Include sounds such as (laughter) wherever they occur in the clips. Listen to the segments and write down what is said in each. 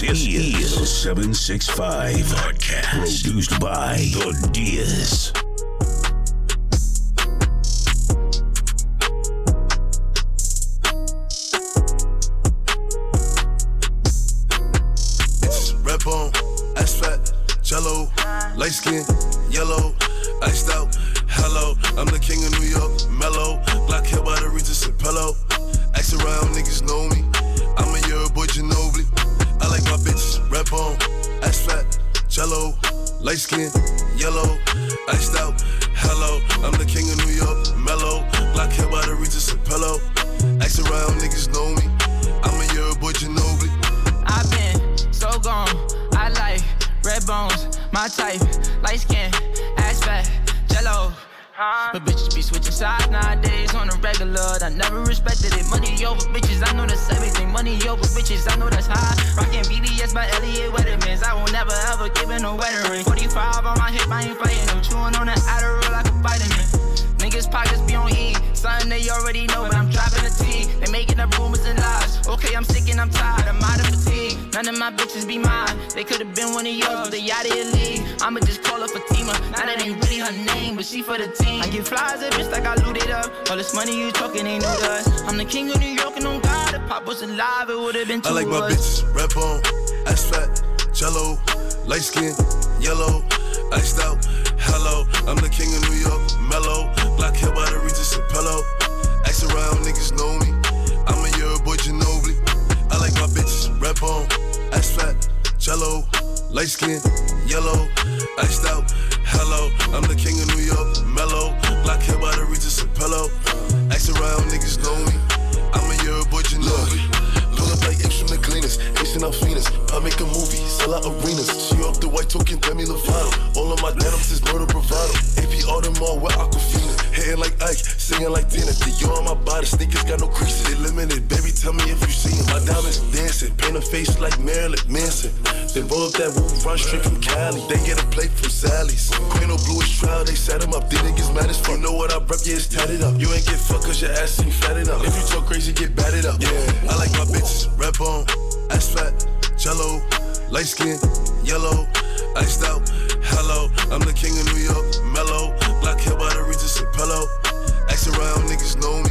This is the 765 podcast produced by The Diaz. Regular. I never respected it. Money over bitches, I know that's everything. Money over bitches, I know that's high. Rockin' BBS by Elliot Weathermans. I will never ever give in a wedding ring. 45 on my hip, I ain't fighting. I'm chewing on that Adderall like a vitamin. Niggas pockets be on E. Something they already know, but I'm dropping the T. They making up rumors and lies. Okay, I'm sick and I'm tired. I'm out of fatigue. None of my bitches be mine. They could have been one of yours, but they out of your league. I'ma just call her Fatima. Now that ain't really her name, but she for the team. I get flies at bitch like I looted up. All this money you talking ain't new to us. I'm the king of New York and on God. If Pop was alive, it would have been two I like my bitches, red bone, ass fat, jello, light skin, yellow, iced out. Hello, I'm the king of New York, mellow, black hair by the Regis and pillow. Ask around, niggas know me. I'm a year boy Ginobili. I like my bitches, red bone, ass fat, jello, light skin, yellow, iced out. Hello, I'm the king of New York, mellow, black hair by the Regis and pillow. Ask around, niggas know me. I'm a year boy Ginobili. Pull up like apes from the cleaners, Asian Alphinas. I make a movie, sell out arenas. She off the white token, Demi Lovato. All of my denims is murder bravado. AP Audemars Aquafina. Singing like Dina. Dior on my body, sneakers got no creases. Limited, baby, tell me if you see 'em. My diamonds dancing, paint a face like Marilyn Manson. Then roll up that woo, run straight from Cali. They get a plate from Sally's. Queen of bluish trial, they set him up. These niggas mad as fuck. You know what I rep, yeah, it's tatted up. You ain't get fucked cause your ass ain't fat enough. If you talk crazy, get batted up. Yeah, I like my bitches, red bone, ass fat, jello, light skin, yellow, iced out. Hello, I'm the king of New York, Ask around, niggas know me.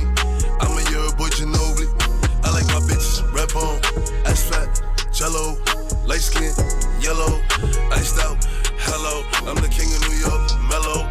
I'm a year boy Ginobili. I like my bitches, red bone, ass fat, jello, light skin, yellow, iced out. Hello, I'm the king of New York, mellow,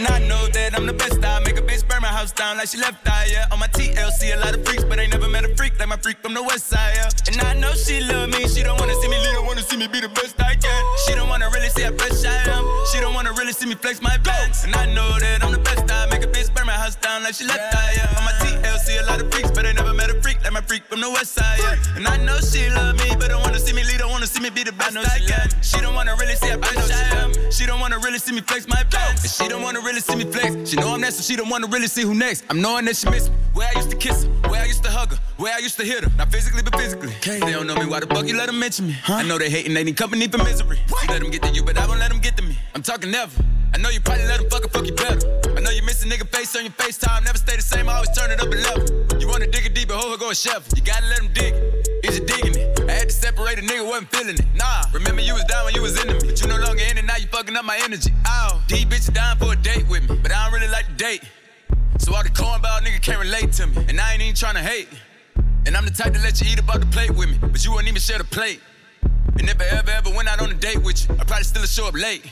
And I know that I'm the best. I make a bitch burn my house down like she left eye, yeah. On my TLC, a lot of freaks, but ain't never met a freak like my freak from the west side, yeah. And I know she love me, she don't wanna see me lead, don't wanna see me be the best I can. She don't wanna really see how fresh I am. She don't wanna really see me flex my bands. And I know that I'm the best. I make a bitch burn my house down like she left eye, yeah. On my TLC, a lot of freaks, but ain't never met a freak like my freak from the west side, yeah. And I know she love me, but don't wanna see me lead, don't wanna see me be the best I, can. She don't wanna really see how fresh I am. She don't wanna really see me flex my bands. And she don't wanna really see me flex. She know I'm next, so she don't wanna really see who next. I'm knowing that she miss me. Where I used to kiss her, where I used to hug her, where I used to hit her. Not physically, but physically. They don't know me, why the fuck you let them mention me? I know they hating, they need company for misery. You let them get to you, but I won't let them get to me. I'm talking never. I know you probably let them fuck fuck you better. I know you miss a nigga face on your FaceTime, never stay the same, I always turn it up a level. You wanna dig it deeper, hold her, go a shovel. You gotta let them dig. Is you digging it? I had to separate a nigga, wasn't feeling it. Nah, remember you was down when you was into me. But you no longer in it, now you fucking up my energy. Ow, these bitches dying for a date with me, but I don't really like to date. So all the cornball nigga can't relate to me, and I ain't even tryna hate. And I'm the type to let you eat off the plate with me, but you won't even share the plate. And if I ever, ever went out on a date with you, I probably still show up late.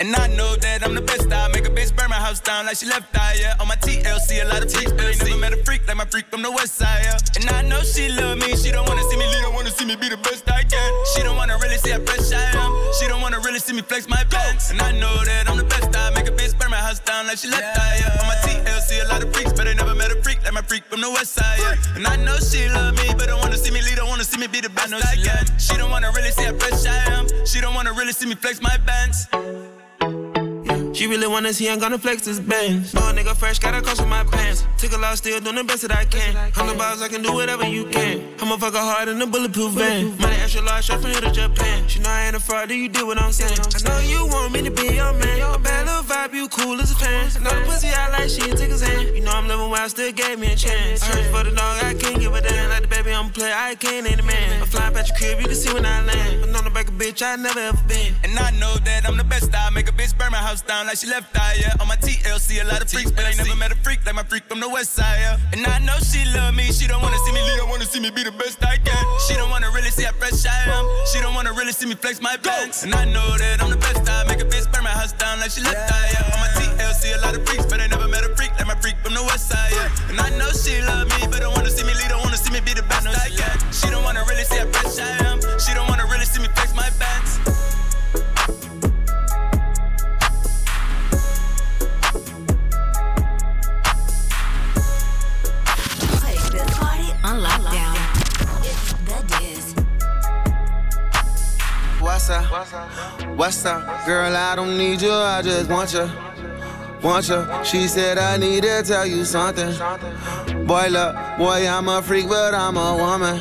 And I know that I'm the best. I make a bitch burn my house down like she left eye, yeah. On my TLC, a lot of freaks, but ain't never met a freak like my freak from the west side, yeah. And I know she love me, she don't wanna see me lead, don't wanna see me be the best I can. She don't wanna really see how fresh I am. She don't wanna really see me flex my pants. And I know that I'm the best. I make a bitch burn my house down like she left eye, yeah. On my TLC, a lot of freaks, but ain't never met a freak like my freak from the west side, yeah. And I know she love me, but don't wanna see me lead, don't wanna see me be the best I, can. She don't wanna really see how fresh I am. She don't wanna really see me flex my bands. She really wanna see I'm gonna flex this bands. No nigga fresh, gotta cost my pants. Took a lot, still doing the best that I can. Hundred bars, I can do whatever you can. I'm a fucker hard in a bulletproof van. Money extra large, shot from here to Japan. She know I ain't a fraud, do you do what I'm saying? I know you want me to be your man. A bad little vibe, you cool as a fan. I know the pussy I like, she take his hand. You know I'm living wild, still gave me a chance. Search for the dog, I can't give a damn. Like the baby, I'm a player, I can't ain't a man. I'm flying past your crib, you can see when I land. But on the back of bitch, I never ever been. And I know that I'm the best. I make a bitch burn my house down like she left eye. Yeah, on my TLC, a lot of freaks, but I never met a freak like my freak from the west side. Yeah. And I know she love me. She don't wanna see me lead, don't wanna see me be the best I can. She don't wanna really see how fresh I am. She don't wanna really see me flex my bands. And I know that I'm the best. I make a bitch burn my house down like she left eye. Yeah. On my TLC, a lot of freaks, but I never met a freak like my freak from the west side. Yeah. And I know she love me, but don't wanna see me lead, don't wanna see me be the What's up? Girl, I don't need you, I just want you. Want you. She said, I need to tell you something. Boy, look, boy, I'm a freak, but I'm a woman.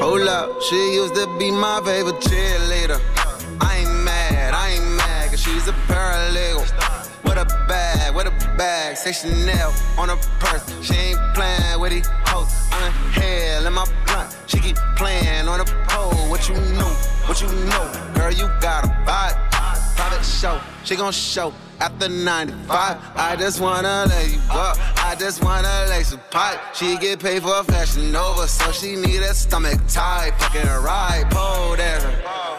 Hold up, she used to be my favorite cheerleader. I ain't mad, I ain't mad, cause she's a paralegal. With a bag, with a bag, say Chanel on her purse. She ain't playing with these hoes. I'm in hell in my blunt. She keep playing on the pole. What you know? What you know? Girl, you got a vibe. Private show, she gon' show after 95. I just wanna lay you up. I just wanna lay some pipe. She get paid for a fashion over, so she need a stomach tight. Fucking right, pole dancer.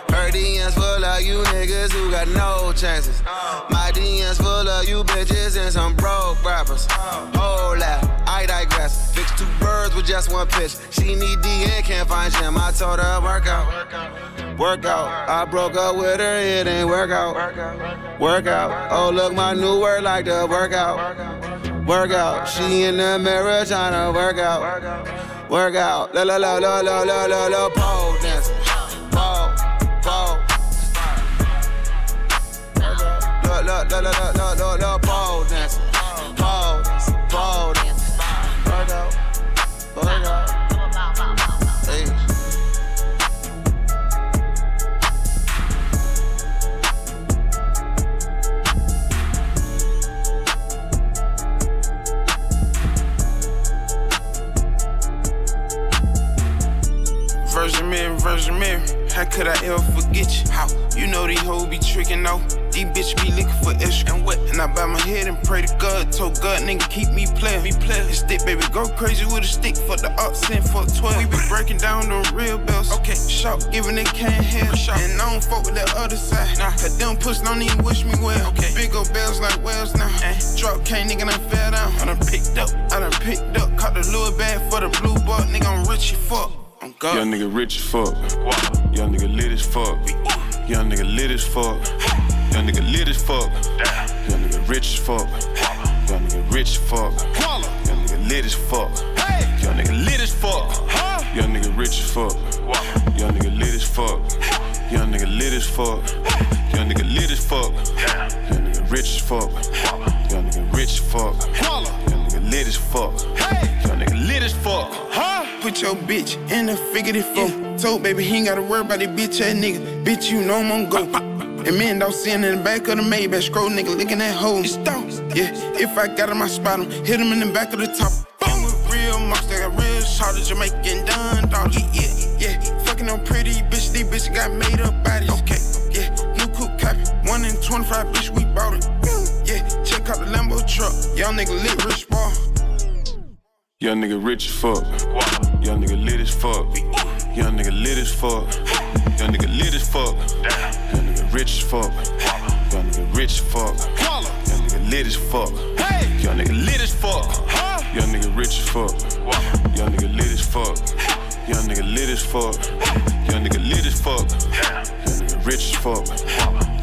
Her DMs full of you niggas who got no chances. My DMs full of you bitches and some broke rappers. Hold that, I digress. Fix two birds with just one pitch. She need D and can't find Jim. I told her work out. Work out. I broke up with her, it ain't work out. Work out. Oh, look, my new word like the workout. Work out. She in the mirror tryna work out. Work out. La la la la la la la la pole dance. Pole, pole. La la la la la la la Work out. Hey. Virgin how could I ever forget you? How? You know these hoes be tricking though. These bitches be looking for extra and what? And I bow my head and pray to God. Told God, nigga, keep me playing. Me playing. And stick, baby, go crazy with a stick for the ox and for 12. We be (laughs) breaking down the real bells. Okay, shout, giving they can't help. And I don't fuck with that other side. Nah, cause them puss don't even wish me well. Okay, big old bells like wells now. Eh. Drop cane, nigga, done fell down. I done picked up, I done picked up. Caught the lure bag for the blue ball. Nigga, I'm rich as fuck. I'm Young nigga rich as fuck. Young nigga lit as fuck. Young nigga lit as fuck. Young nigga lit as fuck. Young nigga rich as fuck. Young nigga rich as fuck. Young nigga lit as fuck. Young nigga lit as fuck. Young nigga rich as fuck. Young nigga lit as fuck. Young nigga lit as fuck. Young nigga lit as fuck. Young nigga rich as fuck. Young nigga rich as fuck. Young nigga lit as fuck. Young nigga lit as fuck. Put your bitch in the figurative four. Told baby he ain't gotta worry about that bitch ass nigga. Bitch, you know I'm on go. And me and dog sitting in the back of the Maybach, scroll nigga licking that hole. Yeah, if I got him, I spot him. Hit him in the back of the top. Boom, with real marks, they got real shot of Jamaican done, dog. Yeah, yeah, yeah. Fucking on pretty bitch, these bitches got made up bodies. Okay, yeah. New coupe copy, one in 25, bitch, we bought it. Yeah, check out the Lambo truck. Y'all nigga lit rich ball. Young nigga rich as fuck. Young nigga lit as fuck. Young nigga lit as fuck. Young nigga lit as fuck. Young nigga rich as fuck. Young nigga rich as fuck. Young nigga lit as fuck. Young nigga lit as fuck. Young nigga rich as fuck. Young nigga lit as fuck. Young nigga lit as fuck. Young nigga lit as fuck. Young nigga rich as fuck.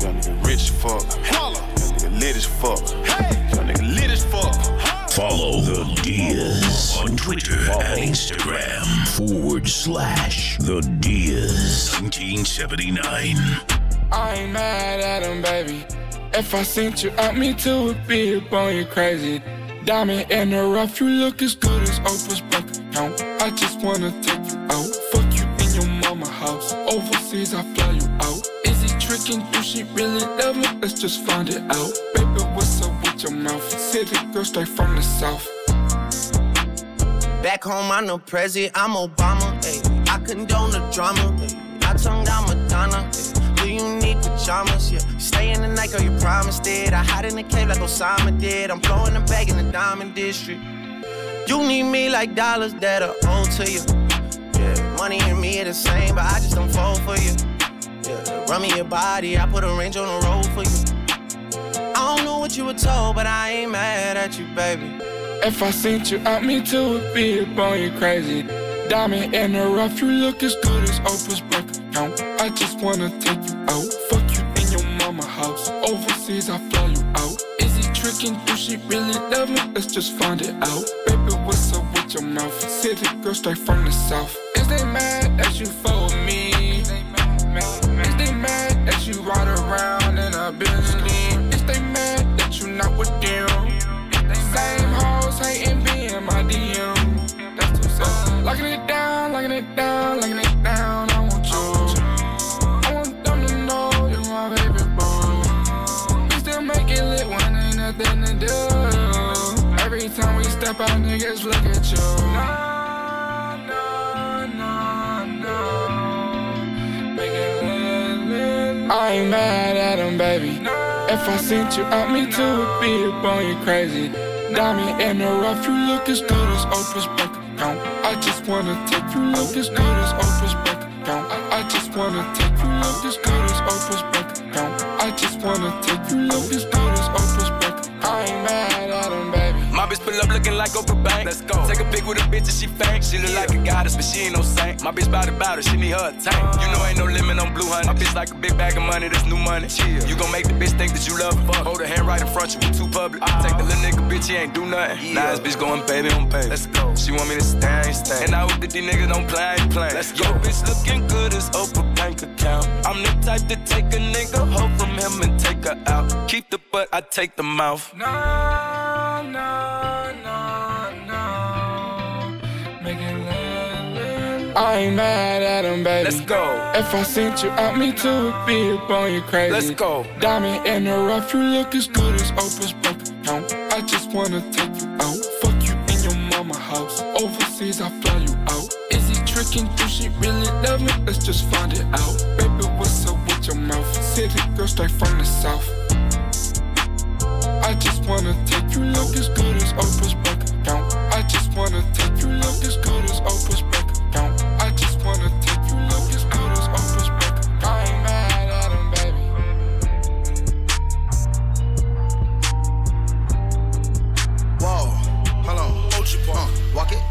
Young nigga rich as fuck. Young nigga lit as fuck. Follow the Diaz on Twitter and Instagram forward slash the Diaz 1979. I ain't mad at him, baby. If I sent you out, me would be up on you crazy. Diamond in the rough, you look as good as Oprah's bank account. I just wanna take you out, fuck you in your mama house. Overseas, I fly you out. Is he tricking? Do she really love me? Let's just find it out. Baby, what's up with your mouth? City girl straight from the south. Back home, I'm no president, I'm Obama. Ay. I condone the drama. Ay. I tongue down Madonna. Ay. Do you need pajamas? Yeah. Stay in the night, girl, you promised it. I hide in the cave like Osama did. I'm blowing the bag in the diamond district. You need me like dollars that are owed to you. Yeah, money and me are the same, but I just don't fall for you. Yeah, run me your body, I put a range on the road for you. What you were told, but I ain't mad at you, baby. If I sent you out, me too would be up on you crazy. Diamond in the rough, you look as good as Oprah's bank account. I just wanna take you out, fuck you in your mama house. Overseas, I fly you out. Is he tricking? Do she really love me? Let's just find it out. Baby, what's up with your mouth? City girl straight from the south. Is they mad that you If I sent you out, me would be up on you crazy. Diamond in the rough, you look as good as Oprah's bank account. I just wanna take you look as good as Oprah's bank account. I, I just wanna take you look as good as Oprah's bank account. I just wanna take you look as like Oprah Bank. Let's go. Take a pic with a bitch and she fake. She look like a goddess, but she ain't no saint. My bitch bout it, bout it, she need her a tank. You know ain't no limit on blue honey. My bitch like a big bag of money, that's new money. Chill. You gon' make the bitch think that you love her. Hold her hand right in front, of you too public. I take the little nigga, bitch, he ain't do nothing. Nah, this bitch going baby on baby. Let's go. She want me to stay, I ain't stay. And I hope that these niggas don't play, I ain't playing. Let's go. Yo, bitch looking good as Oprah bank account. I'm the type to take a nigga hoe from him and take her out. Keep the butt, I take the mouth. No, no, no, I ain't mad at him, baby. Let's go. If I sent you out, me too would be up on you crazy. Let's go. Diamond in the rough, you look as good as Oprah's bank account. I just wanna take you out, fuck you in your mama house. Overseas, I fly you out. Is he tricking? Do she really love me? Let's just find it out. Baby, what's up with your mouth? City girl straight from the south. I just wanna take you look as good as Oprah's bank account. I just wanna take you look as good as Oprah's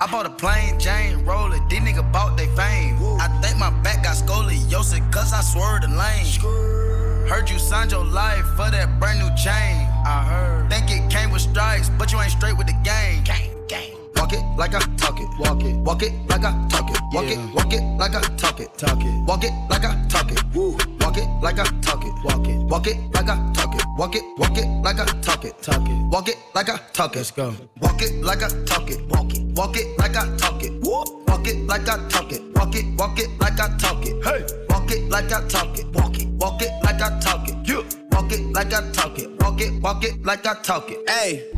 I bought a plain Jane roller, these nigga bought they fame. I think my back got scoliosis, cause I swerved the lane. Heard you signed your life for that brand new chain. I heard. Think it came with stripes, but you ain't straight with the game. Gang, gang. Walk it like I talk it. Walk it. Walk it like I talk it. Walk it. Walk it like I talk it. Talk it. Walk it like I talk it. Woo. Walk it like I talk it. Walk it. Walk it like I talk it. Walk it. Walk it like I talk it. Talk it. Walk it like I talk it. Let's go. Walk it like I talk it. Walk it. Walk it like I talk it. Woo. Walk it like I talk it. Walk it. Walk it like I talk it. Hey. Walk it like I talk it. Walk it. Walk it like I talk it. You. Walk it like I talk it. Walk it. Walk it like I talk it. Hey.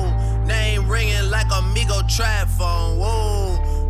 Name ringing like a Amigo trap phone. Whoa.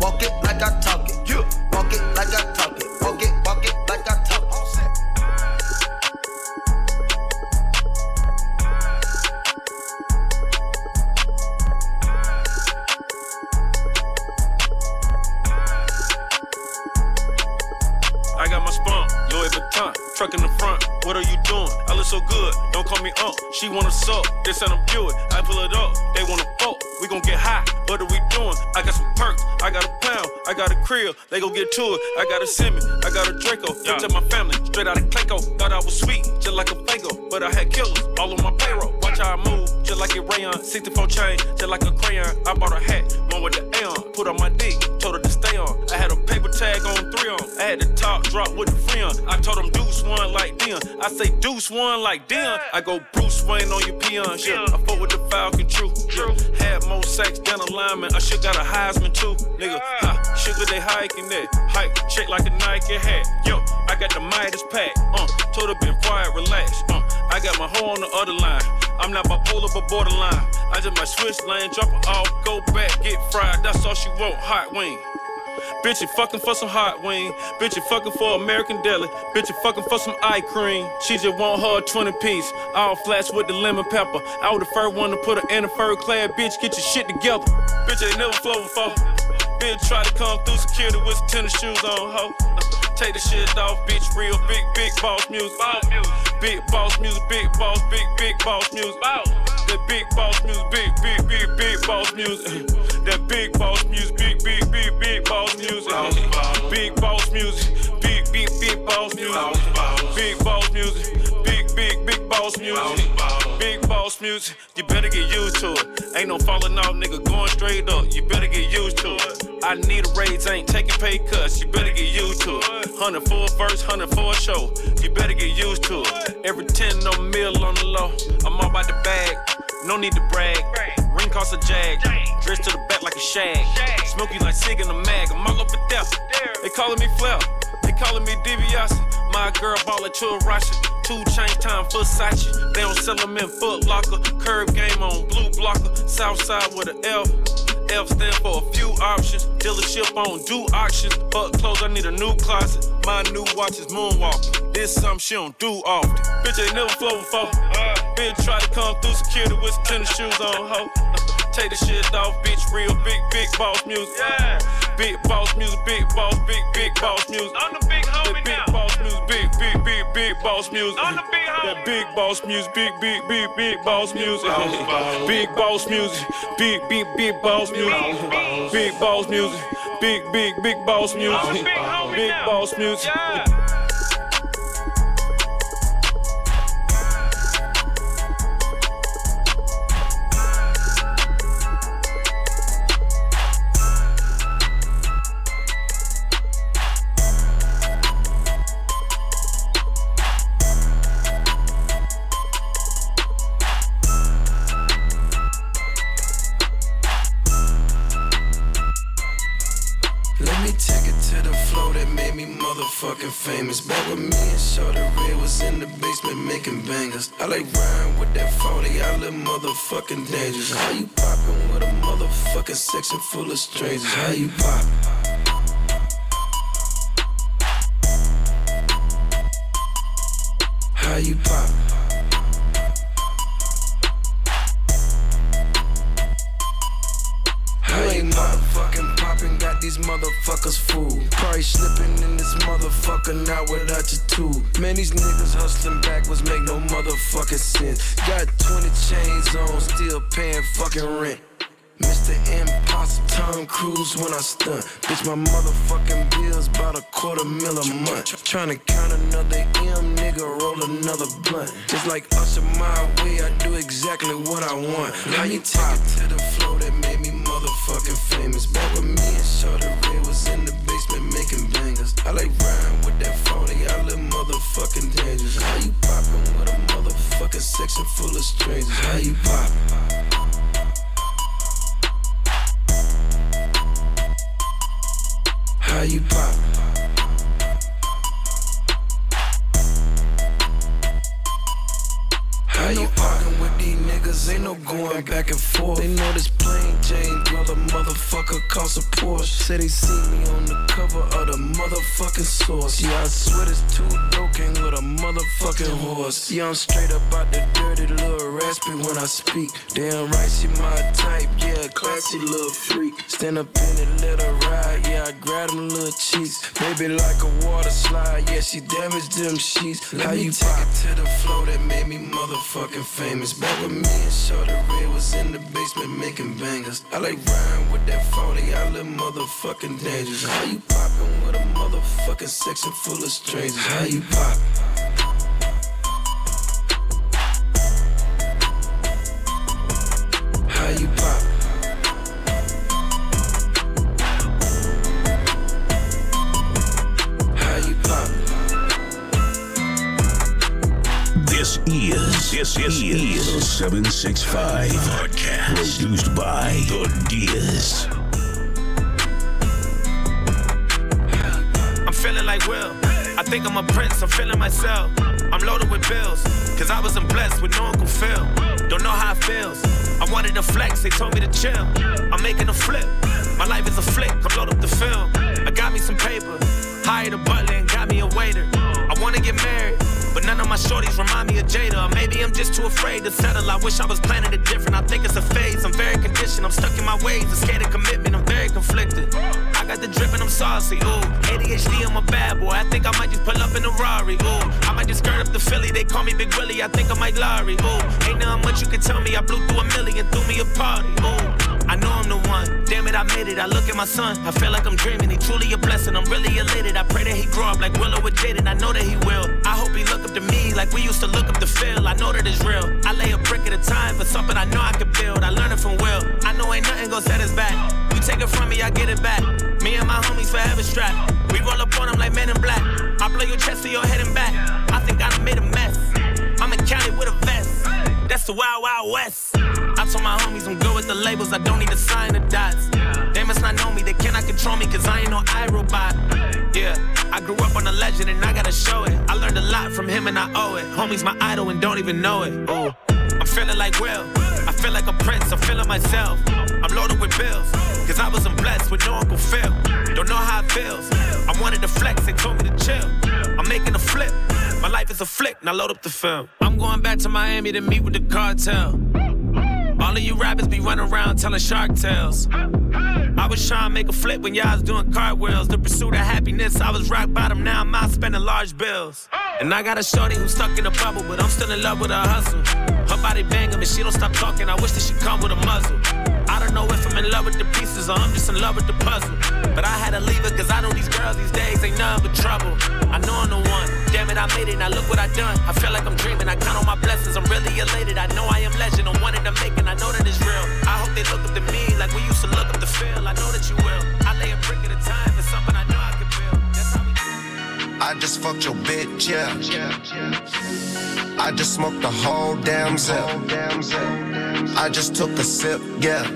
Walk it like I talk it. Walk it like I talk it. Walk it. Walk it truck in the front. What are you doing? I look so good, don't call me up. She wanna suck, they send them Buick. I pull it up, they wanna fuck. We gon' get high, what are we doing? I got some perks, I got a pound, I got a crib, they gon' get to it. I got a Simmons, I got a Draco. Yeah. to my family, straight out of Clayco. Thought I was sweet, just like a Fago, but I had killers all on my payroll. Watch how I move, just like a rayon. 64 chain, just like a crayon. I bought a hat, one with the Aeon. Put on my dick, told her to stay on. I had a tag on three on. I had the top drop with the friend. I told them deuce one like Deion. I say deuce one like Deion. I go Bruce Wayne on your peons. Yeah, I fought with the Falcon, true. Yeah. Had more sex than a lineman. I should got a Heisman too, nigga. Ha, sugar they hiking that. Hike, check like a Nike hat. Yo, I got the Midas pack. Uh, told her been quiet, relax. Uh, I got my hoe on the other line. I'm not bipolar, but borderline. I just my switch lane, drop it off, go back, get fried. That's all she want, hot wing. Bitch, you fucking for some hot wing. Bitch, you fucking for American deli. Bitch, you fucking for some eye cream. She just want her a 20 piece. All flats with the lemon pepper. I was the first one to put her in a fur clad bitch. Get your shit together. Bitch, ain't never flow before. Bitch, try to come through security with some tennis shoes on, ho. Take the shit off, bitch. Real big, big boss music. Boss music. Big boss music, big boss, big, big boss music. Boss. That big boss music, big, big, big, big boss music. That big boss music, big, big, big, big boss music. Big boss music, big, big, big boss music. Big boss music, big, big, big boss music. Big boss music, you better get used to it. Ain't no falling off, nigga, going straight up. You better get used to it. I need a raise, ain't taking pay cuts. You better get used to it. 100 for verse, 100 for show. You better get used to it. Every 10 no meal on the low. I'm all about the bag. No need to brag. Ring cost a jag. Dressed to the back like a shag. Smoky like Sig in the mag. I'm all up at there. They calling me Flair. They calling me DiBiase. My girl ballin' to a Russian. Two change time Versace. They don't sell them in Foot Locker. Curve game on blue blocker. Southside with an F. F stand for a few options. Dealership on do auctions. Fuck clothes, I need a new closet. My new watch is moonwalking. This something she don't do often. Bitch ain't never flow before. Bitch try to come through security with tennis shoes on, ho. (laughs) Take the shit off, bitch. Real big, big boss music. Yeah. Big boss music, big boss, big, big boss music. I'm the big homie that big now. boss music, big, big, big, big boss music. I'm the big homie. That big boss music, big, big, big, big boss music. Big boss music, big, big, big boss music. Big boss music, big, big, big boss music. Big homie Big now. boss music. Let I like rhyme with that 40, I live motherfucking dangerous. How you poppin' with a motherfucking section full of strangers? How you poppin'? How you pop? How you motherfucking poppin'? Got these motherfuckers fool. Probably slipping in this motherfucker now without you tool. Man, these niggas hustling backwards make no motherfucking sense. Got 20 chains on, still paying fucking rent. Mr. Impossible, Tom Cruise when I stunt. Bitch, my motherfucking bills about a quarter mil a month. Tryna count another M, nigga, roll another blunt. Just like Usher my way, I do exactly what I want. How you take it to the flow that made me motherfucking famous? Back with me and Shorty Ray was in the basement making bangers. I like riding with that 40, I live motherfucking dangerous. How you poppin' with a motherfucking section full of strangers? How you poppin'? How you pop? How you poppin' with these niggas? Ain't no going back and forth. They know this plain Jane brother motherfucker cost a Porsche. Say they see me on the cover of the motherfucking source. Yeah, I swear this too dope came with a motherfucking horse. Yeah, I'm straight up out the dirty little raspy when I speak. Damn right, she my type. Yeah, classy little freak. Stand up in it, let her ride. Yeah, I grab them little cheeks. Baby like a water slide. Yeah, she damaged them sheets. How you take it to the flow that made me motherfucking famous? Back with me and Shorty Ray was in the basement making bangers. I like riding with that 40. I live motherfucking dangerous. How you poppin' with a motherfucking section full of strangers? How you poppin'? This is, is 765 podcast produced by The Diaz. Like Will. I think I'm a prince, I'm feeling myself. I'm loaded with bills, cause I wasn't blessed with no Uncle Phil. Don't know how it feels. I wanted to flex, they told me to chill. I'm making a flip. My life is a flick, I'm loaded up the film. I got me some paper, hired a butler and got me a waiter. I wanna get married. But none of my shorties remind me of Jada. Or maybe I'm just too afraid to settle. I wish I was planning it different. I think it's a phase. I'm very conditioned. I'm stuck in my ways. I'm scared of commitment. I'm very conflicted. I got the drip and I'm saucy. Ooh, ADHD, I'm a bad boy. I think I might just pull up in a Rari. Ooh, I might just skirt up the Philly. They call me Big Willie. I think I might Larry. Ooh, ain't nothing much you can tell me. I blew through a million, threw me a party. Ooh. It. I look at my son. I feel like I'm dreaming. He truly a blessing. I'm really elated. I pray that he grow up like Willow with Jaden. I know that he will. I hope he look up to me like we used to look up to Phil. I know that it's real. I lay a brick at a time for something I know I can build. I learn it from Will. I know ain't nothing gonna set us back. You take it from me, I get it back. Me and my homies forever strapped. We roll up on them like men in black. I blow your chest to your head and back. I think I done made a mess. I'm in county with a vest. That's the wild, wild west. I told my homies I'm good with the labels, I don't need to sign the dots. Not know me, they cannot control me, cause I ain't no iRobot. Yeah, I grew up on a legend and I gotta show it. I learned a lot from him and I owe it. Homie's my idol and don't even know it. Ooh. I'm feeling like Will. I feel like a prince, I'm feeling myself. I'm loaded with bills, cause I wasn't blessed with no Uncle Phil. Don't know how it feels. I wanted to flex, they told me to chill. I'm making a flip. My life is a flick, now load up the film. I'm going back to Miami to meet with the cartel. All of you rappers be running around telling shark tales. I was trying to make a flip when y'all was doing cartwheels. The pursuit of happiness, I was rock bottom, now I'm out spending large bills. And I got a shorty who's stuck in a bubble, but I'm still in love with her hustle. Her body banging, but she don't stop talking. I wish that she come with a muzzle. I don't know if I'm in love with the pieces or I'm just in love with the puzzle. But I had to leave her cause I know these girls these days ain't nothing but trouble. I know I'm the one. Damn it, I made it. Now look what I done. I feel like I'm dreaming. I count on my blessings. I'm really elated. I know I am legend. I'm one in the making. I know that it's real. I hope they look up to me like we used to look up to Phil. I know that you will. I lay a brick at a time for something I know I can build. That's how we I just fucked your bitch, yeah. I just smoked the whole damn zip. I just took a sip, yeah.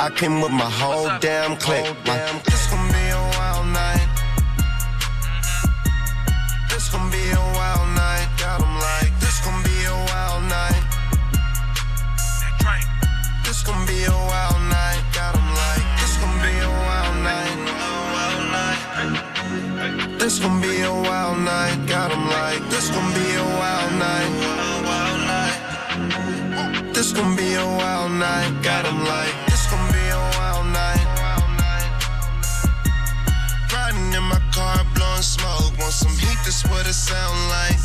I came with my whole damn clique. Like, this gon' be a wild night. This gon' be a wild night. Got 'em like, this gon' be a wild night. This gon' be a wild night. Got 'em like, this gon' be a wild night. Wild night. This gon' be a wild night. Got 'em like, this gon' be a wild night. Wild night. This gon' be a wild night. Got 'em like, want some heat, that's what it sound like.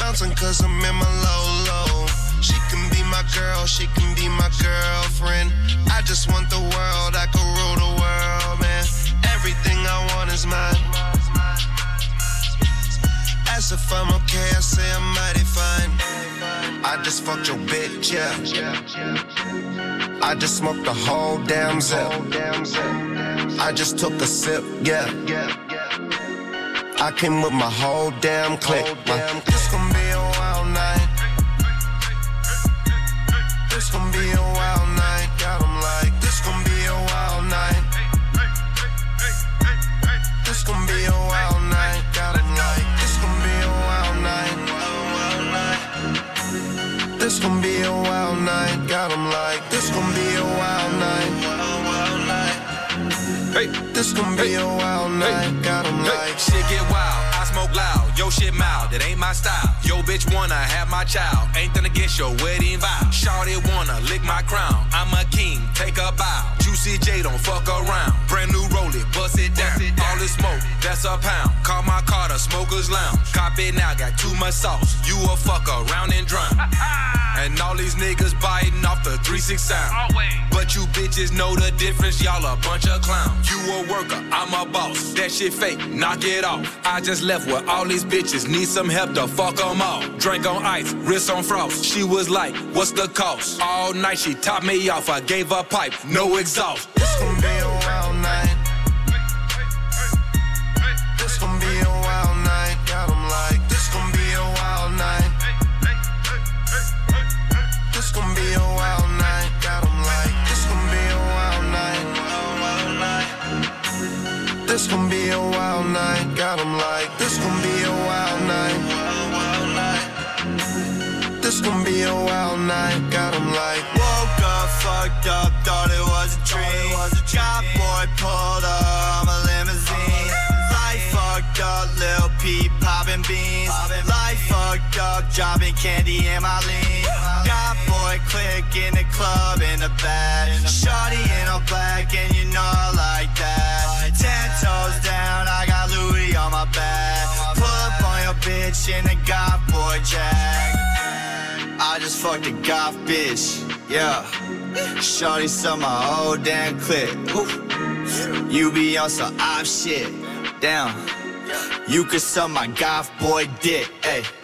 Bouncing cause I'm in my low low. She can be my girl, she can be my girlfriend. I just want the world, I can rule the world, man. Everything I want is mine. As if I'm okay, I say I'm mighty fine. I just fucked your bitch, yeah. I just smoked the whole damn zip. I just took a sip, yeah. I came with my whole damn clique. My, this gon' be a wild night. This gon' be a wild night. Got 'em like, this gon' be a wild night. This gon' be a wild night. Got 'em like, this gon' be a wild night. Wild, wild night. This gon' be a wild night. Got 'em like, Hey, This gon' be a wild night. Got 'em like, Shit get wild, I smoke loud, yo shit mild, that ain't my style. Yo bitch wanna have my child, ain't done against your wedding vow. Shawty wanna lick my crown, I'm a king, take a bow. Juicy J don't fuck around, brand new roll it, bust it down. All this smoke, that's a pound. Call my car the smoker's lounge. Cop it now, got too much sauce. You a fuck around and drown. (laughs) Ah, ah. And all these niggas biting off the 3-6 sound. But you bitches know the difference, y'all a bunch of clowns. You a worker, I'm a boss. That shit fake, knock it off. I just left with all these bitches, need some help to fuck them all. Drink on ice, wrist on frost. She was like, what's the cost? All night she topped me off, I gave her pipe, no exhaust. this gon' be This gon' be a wild night. Got 'em like, this gon' be a wild night. Wild, night. This gon' be a wild night. Got 'em like, Woke up, fucked up, thought it was a dream. Got boy pulled up. Up, Lil Peep popping beans. Life fucked up, dropping candy in my lean. Got boy click in the club in the back. Shorty in all black, and you know I like that. Ten toes down, I got Louis on my back. Pull up on your bitch in the goth boy jack. I just fucked a goth bitch, yeah. Shorty saw my whole damn clip. You be on some op shit, damn. You could suck my goth boy dick, hey.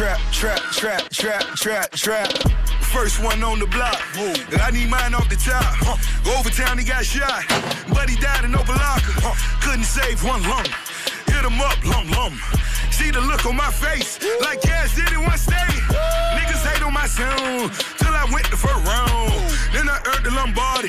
trap, trap, trap, trap, trap. trap. First one on the block. I need mine off the top. Overtown, he got shot. But he died in open locker. Couldn't save one lung. Hit him up, lum lum. See the look on my face. Like Cash did in one state. Niggas hate on my sound. Till I went the first round. Then I earned the Lombardi.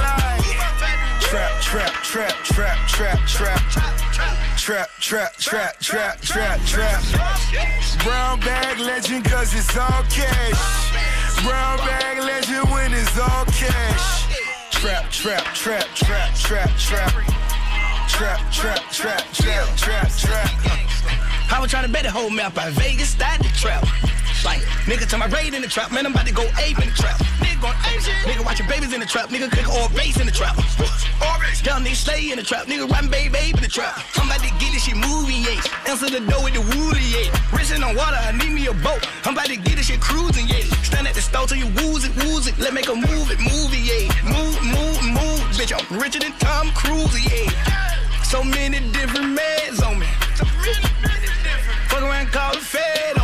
Trap, trap, trap, trap, trap, trap. Trap, trap, trap, trap, trap. Brown bag legend cause it's all cash. Brown bag legend when it's all cash. Trap, trap, trap, trap, trap, trap. Trap, trap, trap, trap, trap, trap. I was trying to bet the whole map out Vegas, started the trap. Like, nigga, to my raid in the trap, man, I'm about to go ape in the trap. Nigga going ape shit. Nigga watching babies in the trap, nigga cook all base in the trap. All base. Young nigga stay in the trap, nigga run baby babe in the trap. I'm about to get this shit moving, yeah. Answer the door with the woolly, yeah. Racing on water, I need me a boat. I'm about to get this shit cruising, yeah. Stand at the stove till you wooze it, wooze it. Let make a move it, move it, yeah. Move, move, move. Bitch, I'm richer than Tom Cruise, yeah. So many different meds on me. Fuck around, call the Fed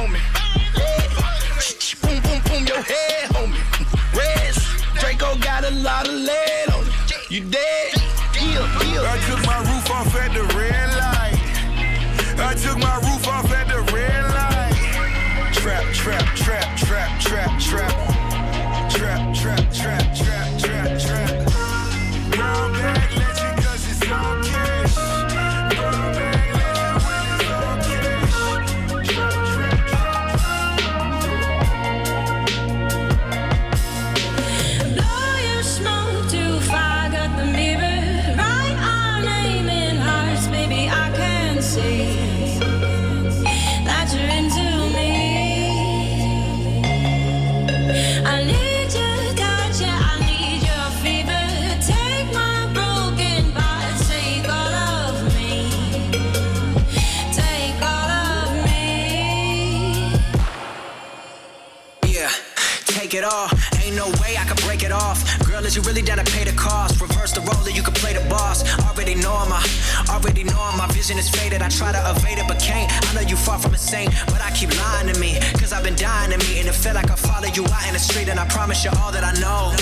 you really to pay the cost? Reverse the role, that you can play the boss. Already know I'm already know I'm my vision is faded. I try to evade it, but can't. I know you far from insane, but I keep lying to me. Cause I've been dying to me, and it feel like I follow you out in the street, and I promise you all that I know.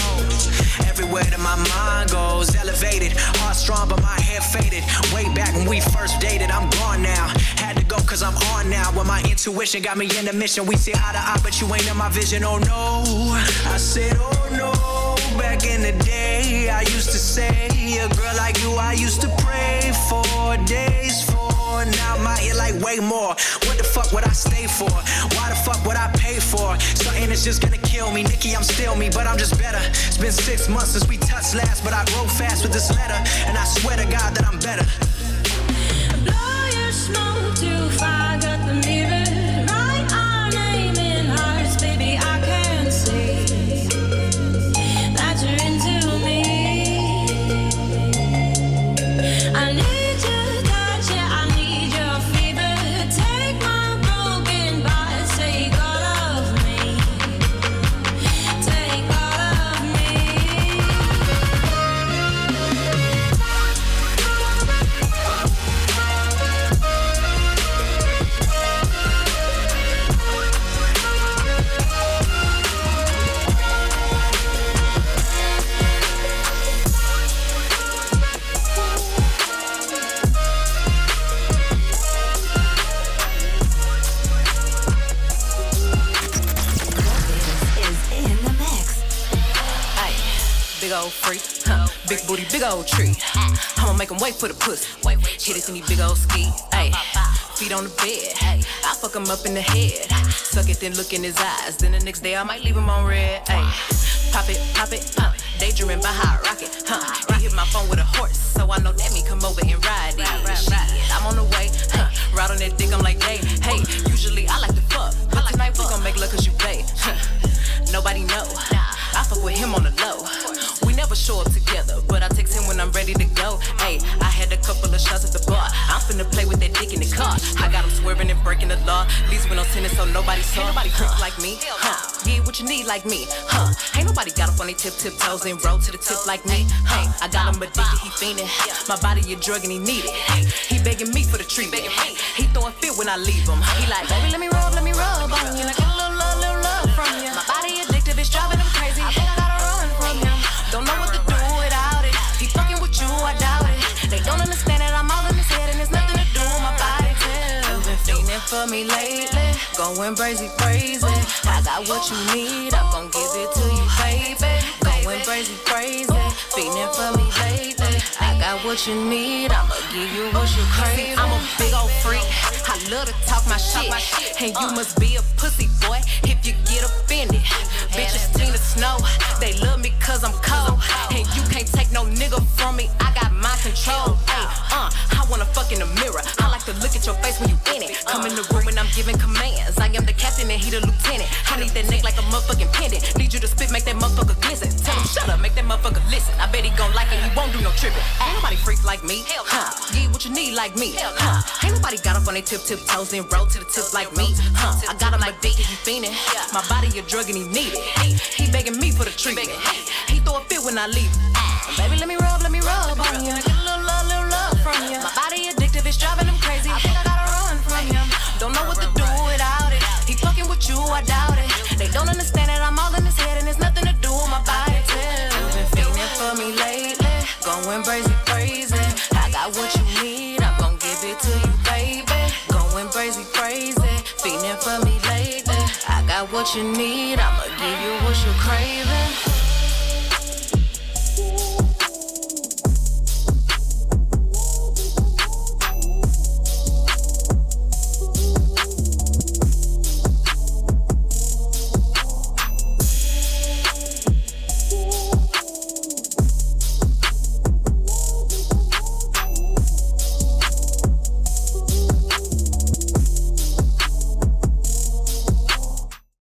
Everywhere that my mind goes, elevated. Heart strong, but my head faded. Way back when we first dated, I'm gone now. Had to go cause I'm on now. When my intuition got me in the mission, we see eye to eye, but you ain't in my vision, oh no. I said, oh no. Back in the day, I used to say, a girl like you, I used to pray for days for. Now I'm like way more. What the fuck would I stay for? Why the fuck would I pay for? Something that's just gonna kill me. Nikki, I'm still me, but I'm just better. It's been six months since we touched last, but I grow fast with this letter. And I swear to God that I'm better. Blow your smoke too far, Wait for the pussy. Hit it in these big old ski. Ay, feet on the bed. I fuck him up in the head. Suck it, then look in his eyes. Then the next day I might leave him on red. Ay, pop it, pop it, uh. Daydreaming by how I rock it, huh? He hit my phone with a horse, so I know that me come over and ride it. I'm on the way, huh? Ride on that dick, I'm like, hey, hey. Usually I like to fuck, but tonight we gon' make love cause you pay. Huh. Nobody know. I fuck with him on the low. We never show up together, but I text him when I'm ready to go. Hey, I had a couple of shots at the bar. I'm finna play with that dick in the car. I got him swerving and breaking the law. Least with no tennis, so nobody saw. Ain't nobody creep like me, huh? Get what you need like me, huh? Ain't nobody got up on their tip tip toes and roll to the tip like me. Hey, I got him addicted, he fiending. My body a drug and he need it. He begging me for the treatment. He throwing fit when I leave him. He like, baby, let me rub, let me rub on you. Like for me lately, going crazy, crazy. I got what you need, I'm gon' give it to you, baby. Going crazy, crazy, fiending for me lately got what you need, I'ma give you what you crave. I'm a big old freak, I love to talk my shit. And you uh. must be a pussy boy if you get offended. Bitches clean the snow, they love me cause I'm cold. And you can't take no nigga from me, I got my control. Hey, uh, I wanna fuck in the mirror. I like to look at your face when you in it. Uh. Come in the room and I'm giving commands. I am the captain and he the lieutenant. I need that neck like a motherfucking pendant. Need you to spit, make that motherfucker glisten. Tell him shut up, make that motherfucker listen. I bet he gon' like it, he won't do no tripping. Ain't nobody freak like me, huh? Get what you need like me, huh? Ain't nobody got up on their tip tip toes and roll to the tip like me, huh? I got him like Vicky, he fiendin'. My body a drug and he need it. He begging me for the treatment. He throw a fit when I leave. Ah. Baby, let me rub, let me rub on you. Get a little love, little love from you. My body addictive, it's driving what you need, I'ma give you what you're craving.